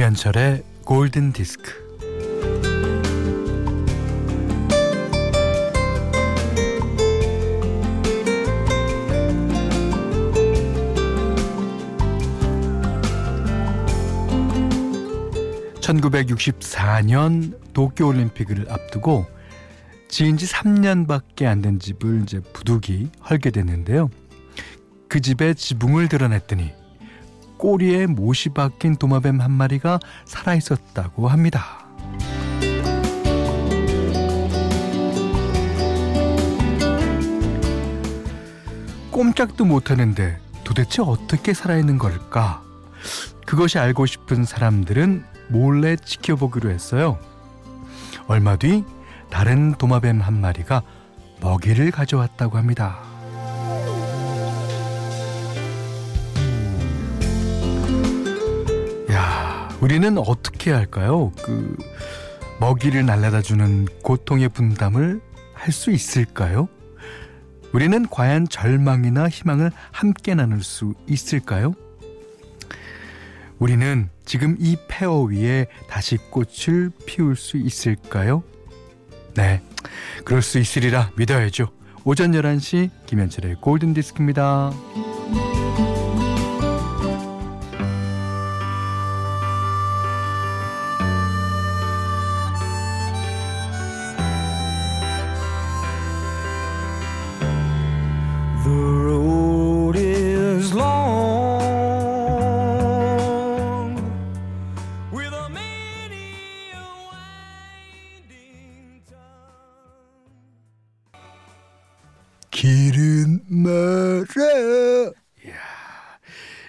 김현철의 골든 디스크. (1964년) 도쿄올림픽을 앞두고 지은 지 3년밖에 안 된 집을 이제 부득이 헐게 됐는데요. 그 집에 지붕을 드러냈더니 꼬리에 못이 박힌 도마뱀 한 마리가 살아 있었다고 합니다. 꼼짝도 못하는데 도대체 어떻게 살아있는 걸까? 그것이 알고 싶은 사람들은 몰래 지켜보기로 했어요. 얼마 뒤 다른 도마뱀 한 마리가 먹이를 가져왔다고 합니다. 우리는 어떻게 할까요? 그 먹이를 날라다 주는 고통의 분담을 할 수 있을까요? 우리는 과연 절망이나 희망을 함께 나눌 수 있을까요? 우리는 지금 이 폐허 위에 다시 꽃을 피울 수 있을까요? 네, 그럴 수 있으리라 믿어야죠. 오전 11시 김현철의 골든디스크입니다.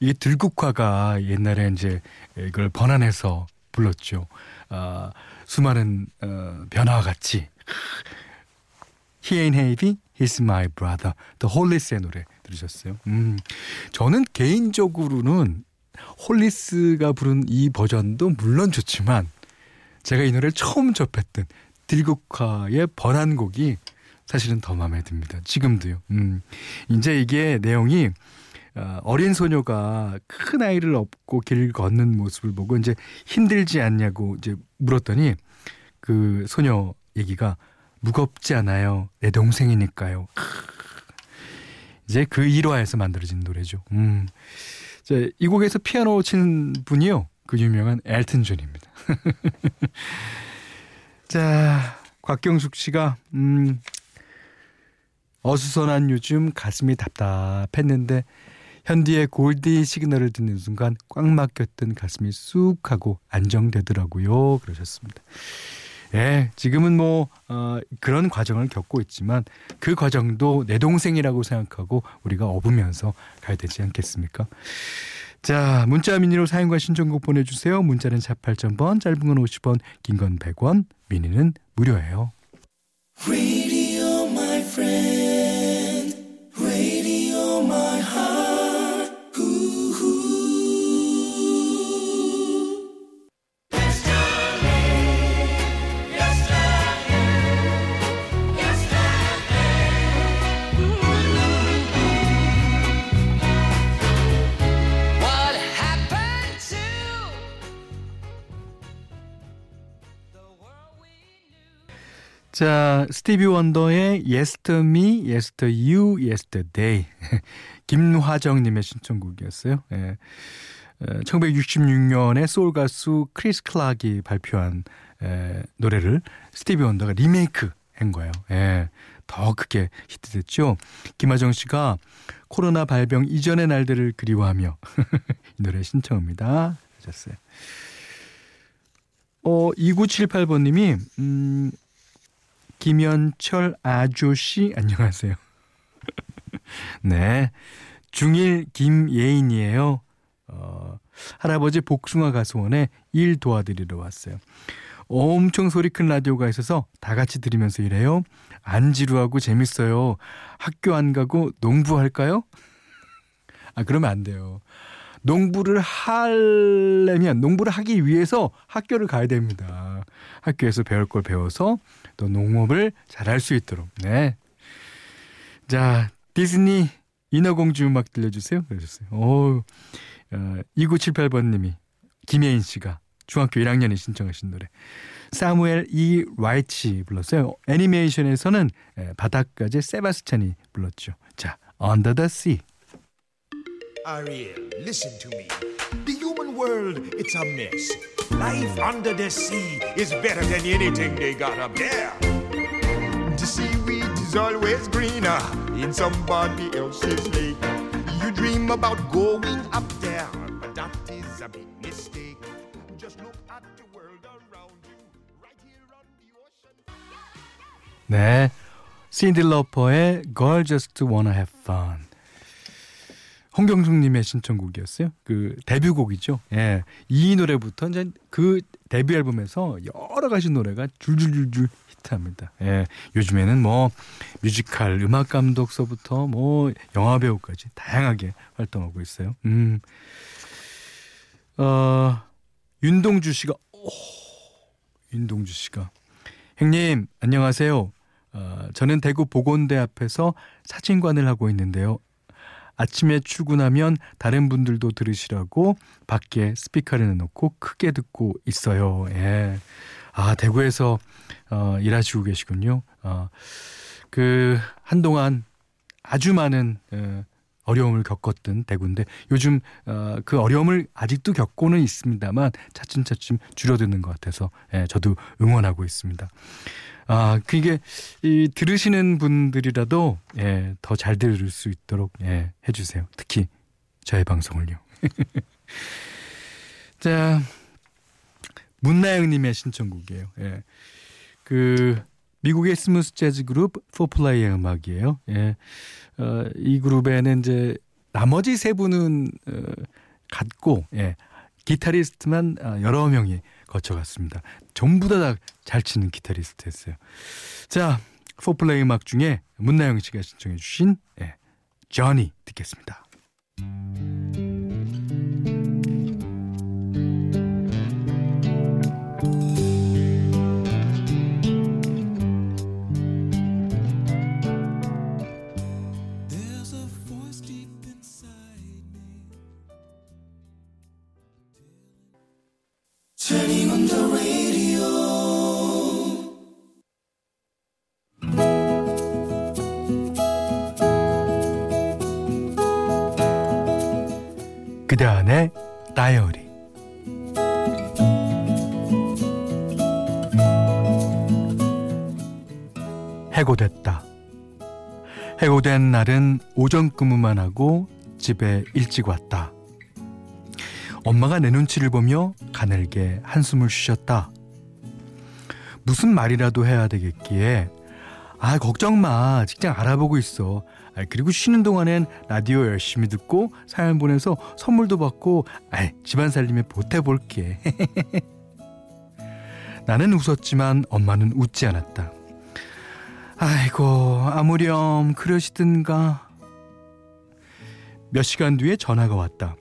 이 들국화가 옛날에 이제 이걸 번안해서 불렀죠. 아, 수많은 어, 변화와 같이. He ain't heavy, he's my brother. The 홀리스의 노래 들으셨어요? 음, 저는 개인적으로는 홀리스가 부른 이 버전도 물론 좋지만 제가 이 노래를 처음 접했던 들국화의 번안곡이 사실은 더 마음에 듭니다. 지금도요. 음. 이제 이게 내용이 어, 어린 소녀가 큰 아이를 업고 길 걷는 모습을 보고 이제 힘들지 않냐고 이제 물었더니 그 소녀 얘기가 무겁지 않아요. 내 동생이니까요. 이제 그 일화에서 만들어진 노래죠. 음. 이제 이 곡에서 피아노 치는 분이요. 그 유명한 엘튼 존입니다. 자, 곽경숙 씨가 음, 어수선한 요즘 가슴이 답답했는데 현디의 골디 시그널을 듣는 순간 꽉 막혔던 가슴이 쑥 하고 안정되더라고요. 그러셨습니다. 예, 지금은 뭐, 어, 그런 과정을 겪고 있지만 그 과정도 내 동생이라고 생각하고 우리가 업으면서 가야 되지 않겠습니까? 자, 문자 미니로 사연과 신청곡 보내주세요. 문자는 4 8,000번, 짧은 건 50원, 긴 건 100원, 미니는 무료예요. 자, 스티비 원더의 Yester-Me, Yester-You, Yesterday. 김화정 님의 신청곡이었어요. 예. 1966년에 소울 가수 크리스 클락이 발표한 에, 노래를 스티비 원더가 리메이크 한 거예요. 예. 더 크게 히트됐죠. 김하정 씨가 코로나 발병 이전의 날들을 그리워하며 이 노래 신청합니다. 하셨어요. 어, 2978번님이, 음, 김현철 아조씨 안녕하세요. 네. 중1 김예인이에요. 어, 할아버지 복숭아 가수원에 일 도와드리러 왔어요. 엄청 소리 큰 라디오가 있어서 다 같이 들으면서 일해요. 안 지루하고 재밌어요. 학교 안 가고 농부할까요? 아, 그러면 안 돼요. 농부를 하려면 농부를 하기 위해서 학교를 가야 됩니다. 학교에서 배울 걸 배워서 또 농업을 잘할 수 있도록. 네. 자, 디즈니 인어공주 음악 들려주세요. 그러셨어요. 오, 어, 2978번님이 김혜인 씨가 중학교 1학년이 신청하신 노래. 사무엘 이 라이치 불렀어요. 애니메이션에서는 바닷가재 세바스찬이 불렀죠. 자, Under the Sea. Ariel, listen to me. The human world, it's a mess. Life under the sea is better than anything they got up there. The seaweed is always greener in somebody else's lake. You dream about going up there, but that is a big mistake. Just look at the world around you, right here on the ocean. 네. 신디 러퍼의 Girl Just Wanna Have Fun. 홍경숙님의 신청곡이었어요. 그 데뷔곡이죠. 예. 이 노래부터 이제 그 데뷔 앨범에서 여러 가지 노래가 줄줄줄줄 히트합니다. 예. 요즘에는 뭐 뮤지컬, 음악 감독서부터 뭐 영화 배우까지 다양하게 활동하고 있어요. 음. 어, 윤동주 씨가 오, 윤동주 씨가 형님 안녕하세요. 어, 저는 대구 보건대 앞에서 사진관을 하고 있는데요. 아침에 출근하면 다른 분들도 들으시라고 밖에 스피커를 내놓고 크게 듣고 있어요. 예. 아, 대구에서 어, 일하시고 계시군요. 어, 그 한동안 아주 많은 어, 어려움을 겪었던 대구인데 요즘 어, 그 어려움을 아직도 겪고는 있습니다만 차츰차츰 줄어드는 것 같아서 예, 저도 응원하고 있습니다. 아, 그게 이 들으시는 분들이라도 예, 더 잘 들을 수 있도록 예, 해 주세요. 특히 저의 방송을요. 자, 문나영 님의 신청곡이에요. 예. 그 미국의 smooth 재즈 그룹 포플레이의 음악이에요. 예. 어, 이 그룹에는 이제 나머지 세 분은 어, 같고 예. 기타리스트만 어, 여러 명이 거쳐갔습니다. 전부 다 잘 치는 기타리스트였어요. 자, 포플레이 음악 중에 문나영 씨가 신청해 주신 예, Johnny 듣겠습니다. 다이어리 해고됐다. 해고된 날은 오전 근무만 하고 집에 일찍 왔다. 엄마가 내 눈치를 보며 가늘게 한숨을 쉬셨다. 무슨 말이라도 해야 되겠기에 아 걱정 마 직장 알아보고 있어 아, 그리고 쉬는 동안엔 라디오 열심히 듣고 사연 보내서 선물도 받고 아 집안 살림에 보태볼게. 나는 웃었지만 엄마는 웃지 않았다. 아이고 아무렴 그러시든가. 몇 시간 뒤에 전화가 왔다.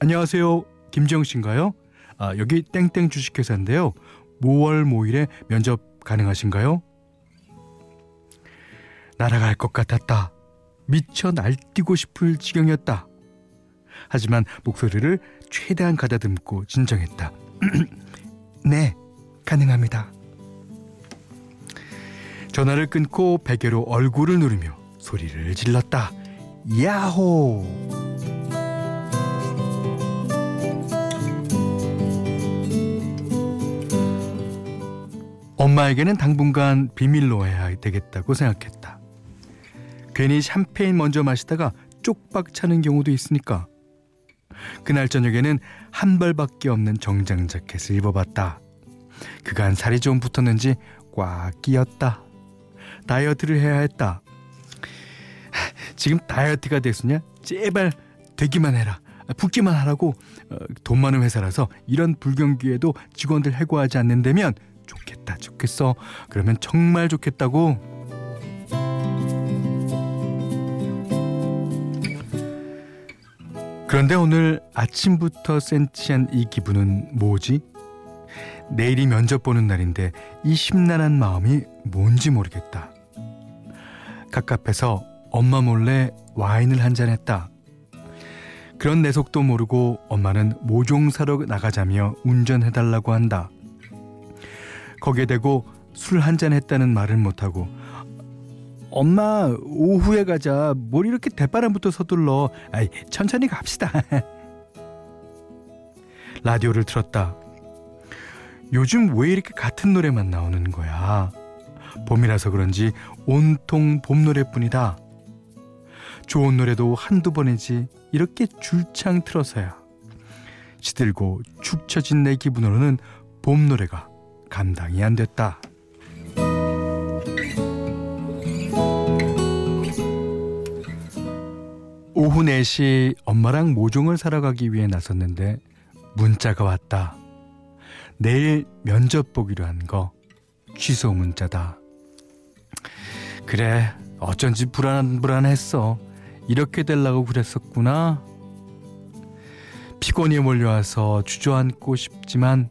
안녕하세요. 김지영 씨인가요? 아 여기 땡땡 주식회사인데요. 5월 모일에 면접 가능하신가요? 날아갈 것 같았다. 미쳐 날뛰고 싶을 지경이었다. 하지만 목소리를 최대한 가다듬고 진정했다. 네, 가능합니다. 전화를 끊고 베개로 얼굴을 누르며 소리를 질렀다. 야호! 엄마에게는 당분간 비밀로 해야 되겠다고 생각했다. 괜히 샴페인 먼저 마시다가 쪽박 차는 경우도 있으니까. 그날 저녁에는 한 벌밖에 없는 정장 자켓을 입어봤다. 그간 살이 좀 붙었는지 꽉 끼었다. 다이어트를 해야 했다. 지금 다이어트가 됐으냐? 제발 되기만 해라. 붙기만 하라고 어, 돈 많은 회사라서 이런 불경기에도 직원들 해고하지 않는다면 좋겠다 좋겠어 그러면 정말 좋겠다고 그런데 오늘 아침부터 센치한 이 기분은 뭐지? 내일이 면접 보는 날인데 이 심란한 마음이 뭔지 모르겠다. 갑갑해서 엄마 몰래 와인을 한 잔 했다. 그런 내 속도 모르고 엄마는 모종 사러 나가자며 운전해달라고 한다. 거기에 대고 술 한 잔 했다는 말을 못하고 엄마 오후에 가자. 뭘 이렇게 대바람부터 서둘러? 아이 천천히 갑시다. 라디오를 틀었다. 요즘 왜 이렇게 같은 노래만 나오는 거야? 봄이라서 그런지 온통 봄 노래뿐이다. 좋은 노래도 한두 번이지 이렇게 줄창 틀어서야. 시들고 축 처진 내 기분으로는 봄 노래가 감당이 안 됐다. 오후 4시 엄마랑 모종을 사러 가기 위해 나섰는데 문자가 왔다. 내일 면접 보기로 한 거 취소 문자다. 그래 어쩐지 불안 불안했어. 이렇게 될라고 그랬었구나. 피곤이 몰려와서 주저앉고 싶지만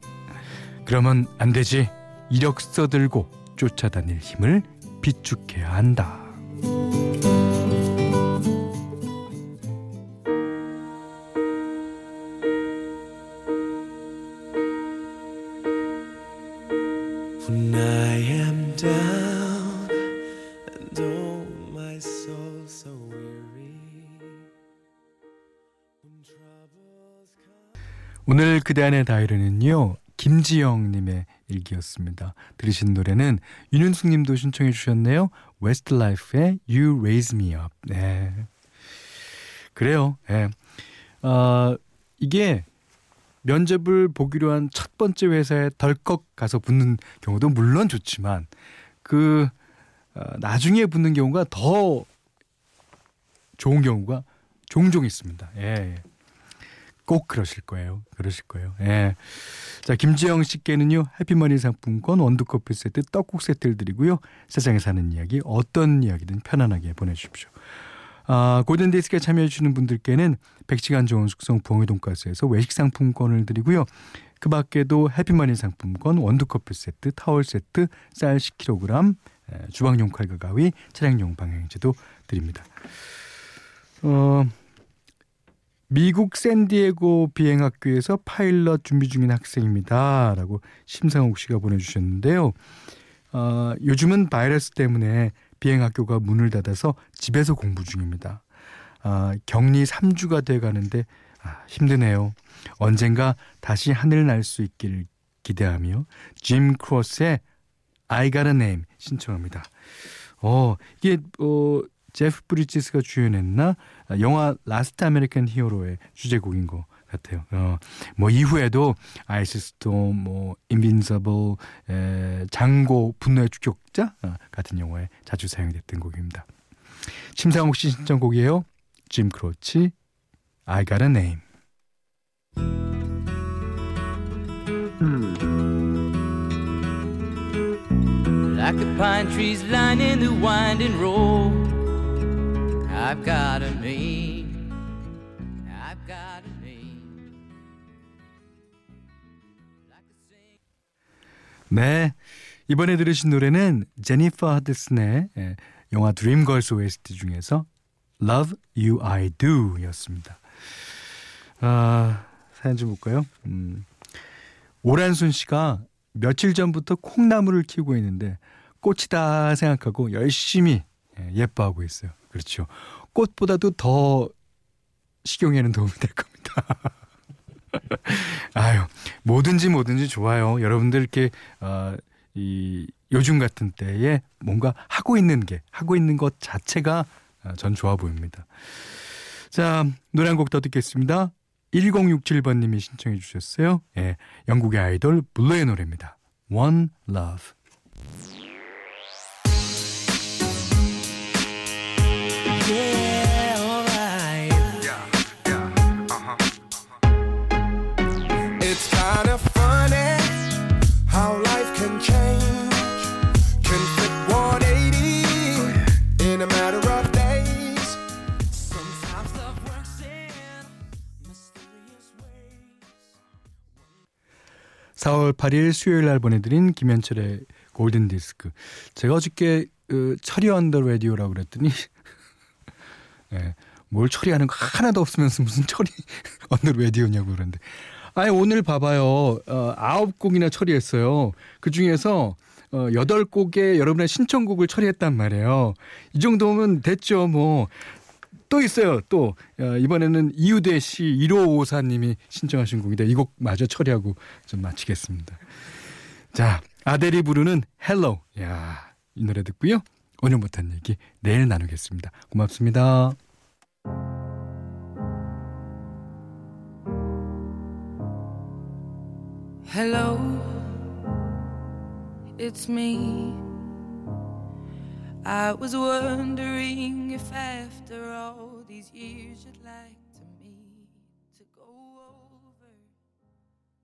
그러면 안 되지. 이력서 들고 쫓아다닐 힘을 비축해야 한다. When I am down and oh my soul so weary 오늘 그대 안의 다이어리는요 김지영님의 일기였습니다. 들으신 노래는 윤윤숙님도 신청해 주셨네요. 웨스트라이프의 You Raise Me Up. 네. 그래요. 예. 네. 어, 이게 면접을 보기로 한 첫 번째 회사에 덜컥 가서 붙는 경우도 물론 좋지만 그 어, 나중에 붙는 경우가 더 좋은 경우가 종종 있습니다. 예. 예. 꼭 그러실 거예요. 그러실 거예요. 예. 자, 김지영 씨께는요, 해피머니 상품권, 원두커피 세트, 떡국 세트를 드리고요. 세상에 사는 이야기, 어떤 이야기든 편안하게 보내주십시오. 아, 골든디스크에 참여해주시는 분들께는 100시간 좋은 숙성 봉해 돈가스에서 외식 상품권을 드리고요. 그 밖에도 해피머니 상품권, 원두커피 세트, 타월 세트, 쌀 10kg, 주방용 칼과 가위, 차량용 방향제도 드립니다. 어, 미국 샌디에고 비행학교에서 파일럿 준비 중인 학생입니다. 라고 심상욱 씨가 보내주셨는데요. 어, 요즘은 바이러스 때문에 비행학교가 문을 닫아서 집에서 공부 중입니다. 아, 격리 3주가 돼 가는데 아, 힘드네요. 언젠가 다시 하늘 날 수 있길 기대하며 짐 크로치의 I Got a Name 신청합니다. 어, 이게 어 제프 브리지스가 주연했던 영화 Last American Hero의 주제곡인 것 같아요. 어, 뭐 이후에도 Ice Storm, 뭐 Invincible, 에, 장고, 분노의 추격자 어, 같은 영화에 자주 사용됐던 곡입니다. 심상욱 씨 신청곡이에요. 짐 크로치, I Got a Name. Like the pine trees lining the winding road I've got a name. 네. 이번에 들으신 노래는 제니퍼 하드슨의 예, 영화 드림걸스 OST 중에서 Love You I Do 였습니다. 아, 사연 좀 볼까요? 음, 오란순 씨가 며칠 전부터 콩나물을 키우고 있는데 꽃이다 생각하고 열심히 예, 예뻐하고 있어요. 그렇죠. 꽃보다도 더 식용에는 도움이 될 겁니다. 아유, 뭐든지 뭐든지 좋아요. 여러분들 이렇게, 어, 이, 요즘 같은 때에 뭔가 하고 있는 게, 하고 있는 것 자체가 어, 전 좋아 보입니다. 자, 노래 한 곡 더 듣겠습니다. 1067번 님이 신청해 주셨어요. 예, 영국의 아이돌 블루의 노래입니다. One Love. (4월 8일) 수요일 날 보내드린 김현철의 골든 디스크. 제가 어저께 그, 철이 언더 라디오라고 그랬더니 네, 뭘 처리하는 거 하나도 없으면서 무슨 처리 어느 라디오냐고 그러는데. 아니 오늘 봐봐요. 어, 아홉 곡이나 처리했어요. 그 중에서 어, 여덟 곡의 여러분의 신청곡을 처리했단 말이에요. 이 정도면 됐죠. 뭐. 또 있어요. 또 어, 이번에는 이유대 씨 1554님이 신청하신 곡인데 이 곡 마저 처리하고 좀 마치겠습니다. 자, 아델이 부르는 Hello. 야, 이 노래 듣고요. 오늘 못한 얘기 내일 나누겠습니다. 고맙습니다. Hello, it's me. I was wondering if after all these years you'd like